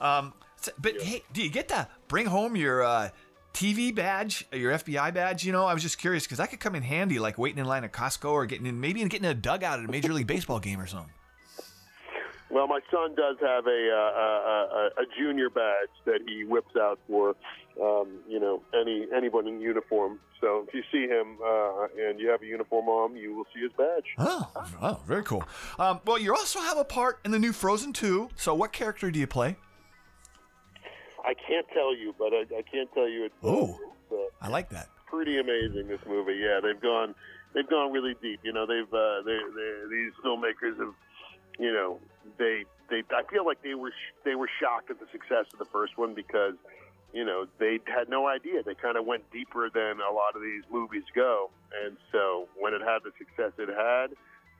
Um, so- but hey, do you get to bring home your uh, TV badge, your FBI badge? You know, I was just curious because that could come in handy, like waiting in line at Costco or getting in, maybe getting a dugout at a Major League Baseball game or something. Well, my son does have a, uh, a, a, a junior badge that he whips out for, um, you know, any anyone in uniform. So if you see him uh, and you have a uniform on, you will see his badge. Oh, oh, very cool. Um, well, you also have a part in the new Frozen 2. So, what character do you play? I can't tell you, but I, I can't tell you. It's, Oh. it's uh, I like that. pretty amazing. This movie, yeah, they've gone they've gone really deep. You know, they've uh, they they these filmmakers have, you know, they they I feel like they were sh- they were shocked at the success of the first one because. You know, they had no idea. They kind of went deeper than a lot of these movies go, and so when it had the success it had,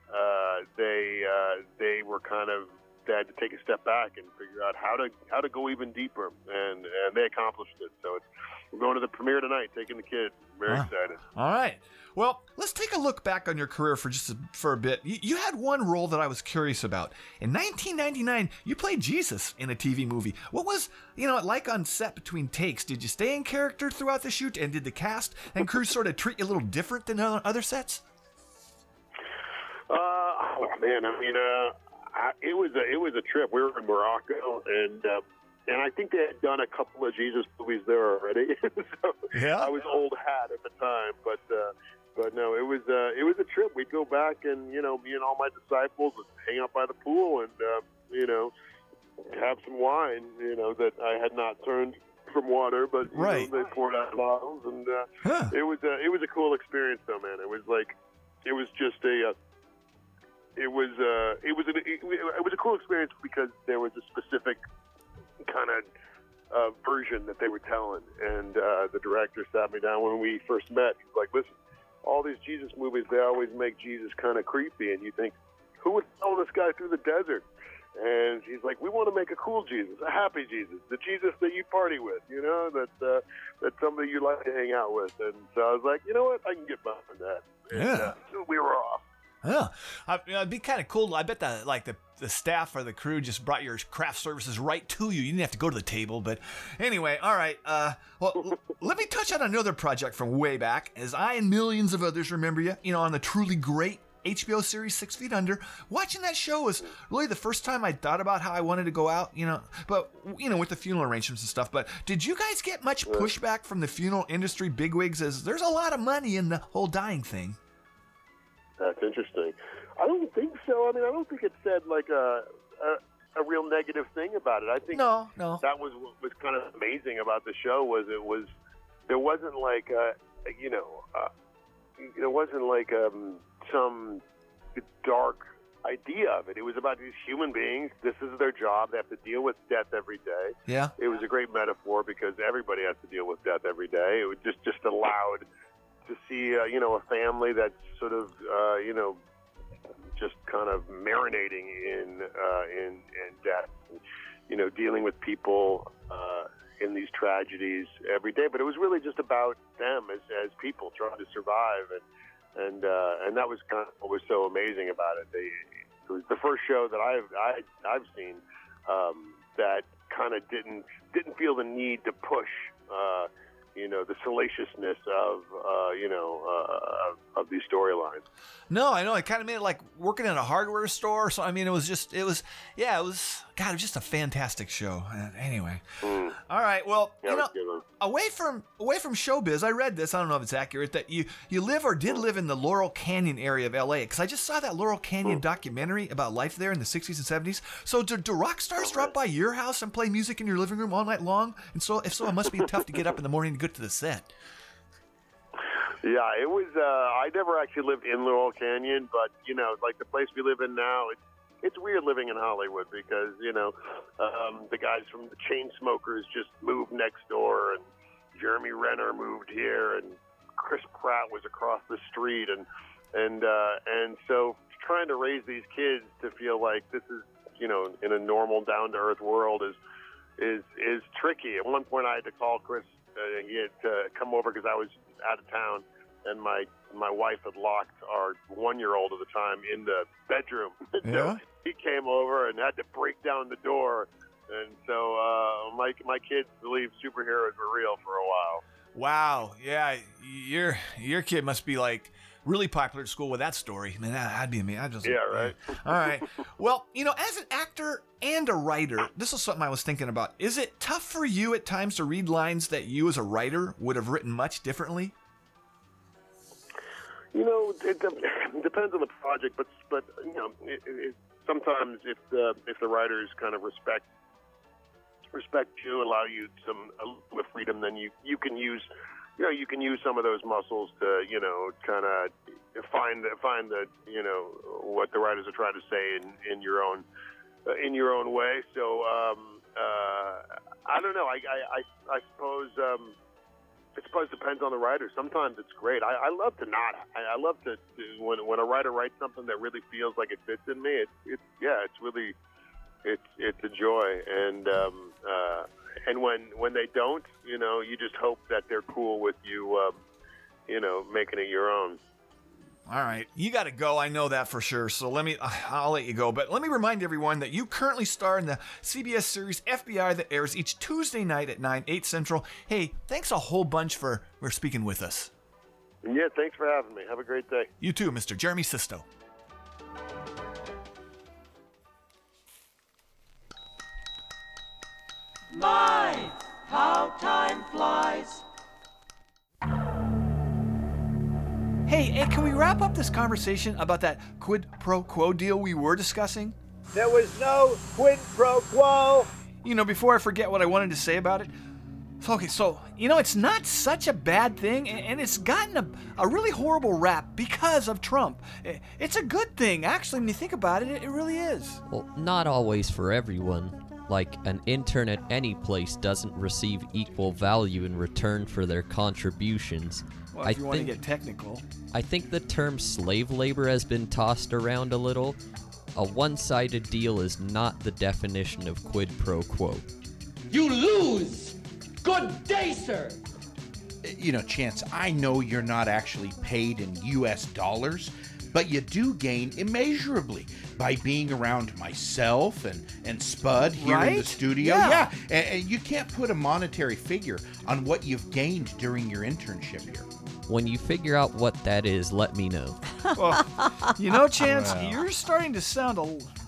uh, they uh, they were kind of they had to take a step back and figure out how to how to go even deeper, and and they accomplished it. So it's we're going to the premiere tonight, taking the kids. Very Wow. excited. All right. Well, let's take a look back on your career for just a, for a bit. You, you had one role that I was curious about. In 1999, you played Jesus in a TV movie. What was, you know, like on set between takes? Did you stay in character throughout the shoot, and did the cast and crew sort of treat you a little different than other other sets? Uh, oh man, I mean, uh, I, it was a it was a trip. We were in Morocco, and uh, and I think they had done a couple of Jesus movies there already. (laughs) so Yeah. I was old hat at the time, but uh, but no, it was uh, it was a trip. We'd go back, and you know, me and all my disciples would hang out by the pool, and uh, you know, have some wine. You know that I had not turned from water, but you Right. know, they poured out bottles, and uh, it was a it was a cool experience, though, man. It was like it was just a. Uh, it was uh, it was an, it, it was a cool experience because there was a specific kind of uh, version that they were telling, and uh, the director sat me down when we first met. He's like, "Listen, all these Jesus movies, they always make Jesus kind of creepy, and you think, who would follow this guy through the desert?" And he's like, "We want to make a cool Jesus, a happy Jesus, the Jesus that you party with, you know, that uh, that's somebody you like to hang out with." And so I was like, "You know what? I can get behind that." And, Yeah. uh, so we were off. Yeah, I, you know, it'd be kind of cool. I bet the like the, the staff or the crew just brought your craft services right to you. You didn't have to go to the table. But anyway, all right. Uh, well, l- let me touch on another project from way back, as I and millions of others remember you. You know, on the truly great HBO series Six Feet Under. Watching that show was really the first time I thought about how I wanted to go out. You know, but you know, with the funeral arrangements and stuff. But did you guys get much pushback from the funeral industry bigwigs? As there's a lot of money in the whole dying thing. That's interesting. I don't think so. I mean, I don't think it said like a a, a real negative thing about it. I think no, no. That was what was kind of amazing about the show was it was there wasn't like a you know uh, there wasn't like um, some dark idea of it. It was about these human beings. This is their job. They have to deal with death every day. Yeah. It was a great metaphor because everybody has to deal with death every day. It was just just allowed to see uh, you know a family that's sort of uh, you know just kind of marinating in uh, in in death, you know, dealing with people uh, in these tragedies every day. But it was really just about them as as people trying to survive and and uh, and that was kind of what was so amazing about it. They, it was the first show that I've I, I've seen um, that kind of didn't didn't feel the need to push. Uh, you know the salaciousness of uh, you know uh, of, these storylines. No, I know. It kind of made it like working in a hardware store. So I mean, it was just, it was, yeah, it was. God, it was just a fantastic show. Anyway, all right. Well, Yeah, you know, was a good one. away from away from showbiz, I read this. I don't know if it's accurate that you you live or did live in the Laurel Canyon area of L.A. Because I just saw that Laurel Canyon documentary about life there in the '60s and '70s. So do, do rock stars drop by your house and play music in your living room all night long? And so, if so, it must be tough to get up in the morning to to the set. Yeah, it was. Uh, I never actually lived in Laurel Canyon, but you know, like the place we live in now, it's it's weird living in Hollywood because you know um, the guys from the Chainsmokers just moved next door, and Jeremy Renner moved here, and Chris Pratt was across the street, and and uh, and so trying to raise these kids to feel like this is you know in a normal down to earth world is is is tricky. At one point, I had to call Chris. Uh, he had to come over because I was out of town, and my my wife had locked our one year old at the time in the bedroom. (laughs) Yeah. so he came over and had to break down the door. And so uh, my my kids believed superheroes were real for a while. Wow. Yeah, your your kid must be like really popular at school with that story. Man, that, that'd be amazing. I'd just, Yeah, right. All right. (laughs) Well, you know, as an actor and a writer, this is something I was thinking about. Is it tough for you at times to read lines that you, as a writer, would have written much differently? You know, it, it (laughs) depends on the project, but but you know, it, it, sometimes if the if the writers kind of respect respect you, allow you some a little freedom, then you you can use you know you can use some of those muscles to you know kind of find find the you know what the writers are trying to say in in your own uh, in your own way. So um, uh, I don't know. I I I, I suppose. Um, I suppose depends on the writer. Sometimes it's great. I, I love to not. I, I love to, to when when a writer writes something that really feels like it fits in me. It's it's yeah. It's really it's it's a joy. And um, uh, and when when they don't, you know, you just hope that they're cool with you. Um, you know, making it your own. All right, you got to go. I know that for sure. So let me, I'll let you go. But let me remind everyone that you currently star in the CBS series FBI that airs each Tuesday night at 9, 8 Central. Hey, thanks a whole bunch for, for speaking with us. Yeah, thanks for having me. Have a great day. You too, Mr. Jeremy Sisto. How time flies. Hey, hey, can we wrap up this conversation about that quid pro quo deal we were discussing? There was no quid pro quo. You know, before I forget what I wanted to say about it. Okay, so, you know, it's not such a bad thing, and and it's gotten a, a really horrible rap because of Trump. It's a good thing, actually, when you think about it, it it really is. Well, not always for everyone. Like, an intern at any place doesn't receive equal value in return for their contributions. Well, I if you want to think, get technical. I think the term slave labor has been tossed around a little. A one sided deal is not the definition of quid pro quo. You lose. Good day, sir. Eh, you know, Chance, I know you're not actually paid in US dollars, but you do gain immeasurably by being around myself and, and Spud here in the studio. Yeah. And, and you can't put a monetary figure on what you've gained during your internship here. When you figure out what that is, let me know. (laughs) Well, you know, Chance, Well. you're starting to sound a,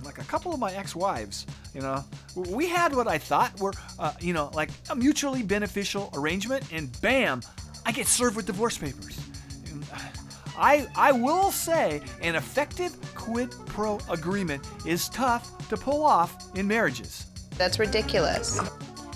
like a couple of my ex-wives. You know, we had what I thought were, uh, you know, like a mutually beneficial arrangement, and bam, I get served with divorce papers. And I I will say, an effective quid pro agreement is tough to pull off in marriages. That's ridiculous.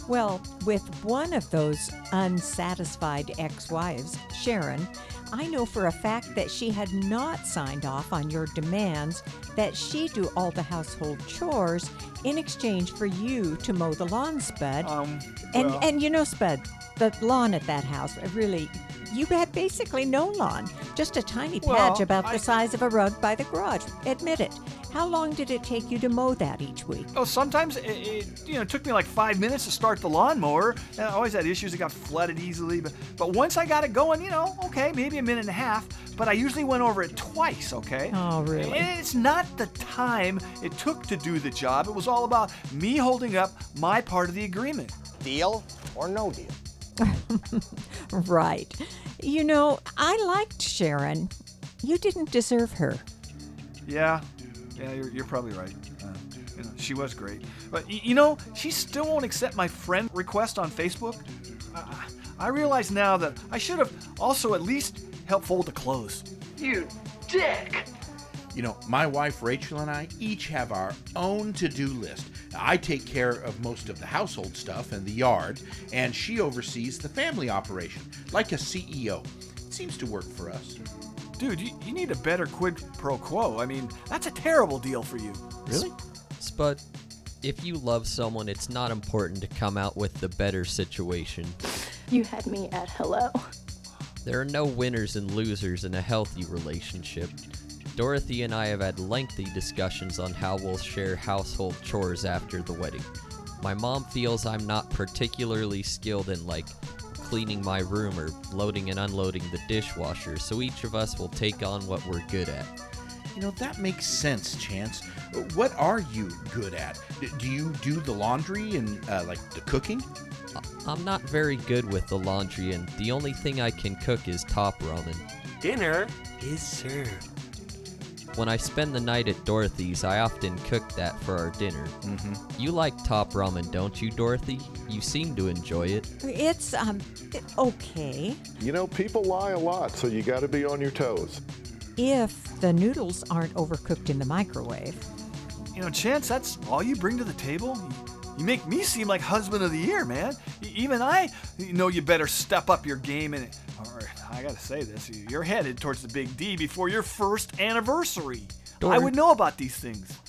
Well, with one of those unsatisfied ex wives, Sharon, I know for a fact that she had not signed off on your demands that she do all the household chores in exchange for you to mow the lawn, Spud. Um, and well- and you know, Spud, the lawn at that house really You had basically no lawn, just a tiny patch Well, about I- the size of a rug by the garage. Admit it. How long did it take you to mow that each week? Oh, sometimes it, it you know took me like five minutes to start the lawnmower. And I always had issues; it got flooded easily. But but once I got it going, you know, okay, maybe a minute and a half. But I usually went over it twice. Okay. Oh, really? And it's not the time it took to do the job. It was all about me holding up my part of the agreement. Deal or no deal? (laughs) Right. You know, I liked Sharon. You didn't deserve her. Yeah, yeah, you're, you're probably right. Uh, she was great, but y- you know, she still won't accept my friend request on Facebook. I, I realize now that I should have also at least helped fold the clothes. You dick! You know, my wife Rachel and I each have our own to do list. I take care of most of the household stuff and the yard, and she oversees the family operation, like a CEO. It seems to work for us. Dude, you, you need a better quid pro quo. I mean, that's a terrible deal for you. Really? Spud, if you love someone, it's not important to come out with the better situation. You had me at hello. There are no winners and losers in a healthy relationship. Dorothy and I have had lengthy discussions on how we'll share household chores after the wedding. My mom feels I'm not particularly skilled in, like, cleaning my room or loading and unloading the dishwasher, so each of us will take on what we're good at. You know, that makes sense, Chance. What are you good at? Do you do the laundry and, uh, like, the cooking? I'm not very good with the laundry, and the only thing I can cook is top ramen. Dinner is served. When I spend the night at Dorothy's, I often cook that for our dinner. Mm-hmm. You like top ramen, don't you, Dorothy? You seem to enjoy it. It's um okay You know, people lie a lot, so you got to be on your toes. if the noodles aren't overcooked in the microwave. You know, Chance, that's all you bring to the table? You, you make me seem like husband of the year, man. Even I you know you better step up your game and or I gotta say this, you're headed towards the big D before your first anniversary. I would know about these things.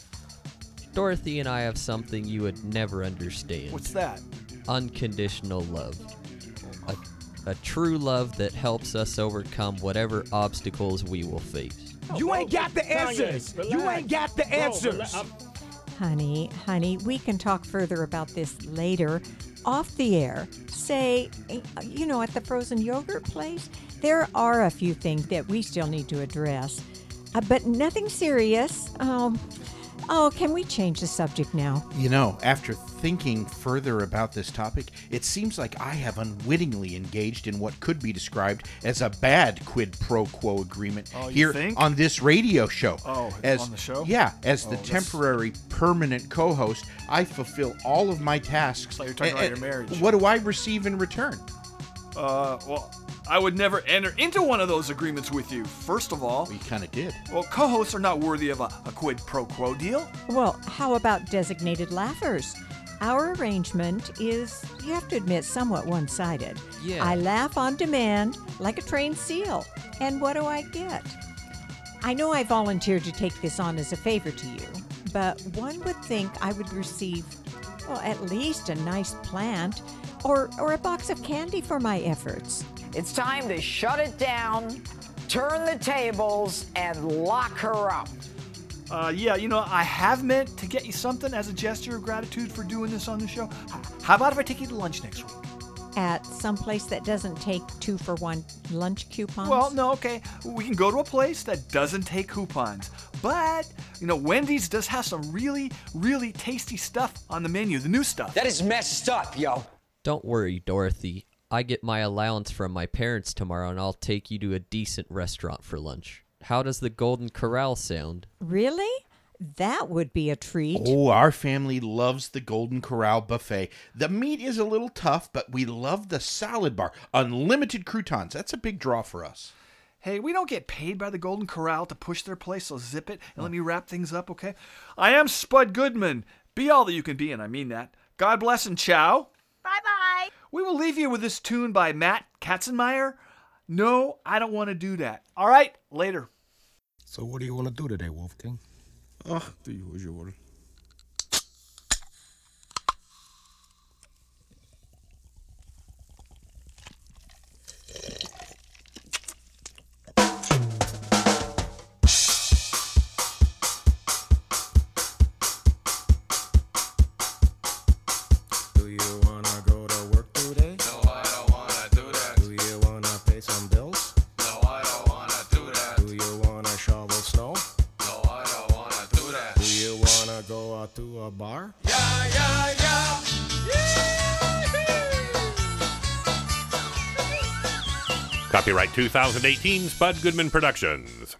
Dorothy and I have something you would never understand. What's that? Unconditional love. A, a true love that helps us overcome whatever obstacles we will face. You ain't got the answers. You ain't got the answers. Honey, honey, we can talk further about this later off the air. Say, you know, at the frozen yogurt place, there are a few things that we still need to address, uh, but nothing serious. Um, oh, can we change the subject now? You know, after thinking further about this topic, it seems like I have unwittingly engaged in what could be described as a bad quid pro quo agreement Oh, here think? on this radio show. Oh, as, on the show? Yeah, as Oh, the that's- temporary permanent co-host, I fulfill all of my tasks. like you're talking A- about and your marriage. What do I receive in return? Uh, well, I would never enter into one of those agreements with you. First of all, we kind of did. Well, co-hosts are not worthy of a, a quid pro quo deal. Well, how about designated laughers? Our arrangement is, you have to admit, somewhat one sided. Yeah. I laugh on demand like a trained seal. And what do I get? I know I volunteered to take this on as a favor to you, but one would think I would receive, well, at least a nice plant or, or a box of candy for my efforts. It's time to shut it down, turn the tables, and lock her up. Uh, yeah, you know, I have meant to get you something as a gesture of gratitude for doing this on the show. How about if I take you to lunch next week? At some place that doesn't take two for one lunch coupons? Well, no, okay. We can go to a place that doesn't take coupons. But, you know, Wendy's does have some really, really tasty stuff on the menu, the new stuff. That is messed up, yo. Don't worry, Dorothy. I get my allowance from my parents tomorrow and I'll take you to a decent restaurant for lunch. How does the Golden Corral sound? Really? That would be a treat. Oh, our family loves the Golden Corral buffet. The meat is a little tough, but we love the salad bar. Unlimited croutons. That's a big draw for us. Hey, we don't get paid by the Golden Corral to push their place, so zip it and let oh. me wrap things up, okay? I am Spud Goodman. Be all that you can be, and I mean that. God bless and ciao. Bye bye. We will leave you with this tune by Matt Katzenmeyer. No, I don't want to do that. All right, later. So what do you want to do today, Wolfgang? Ach, the usual. A bar? Copyright 2018 Spud Goodman Productions.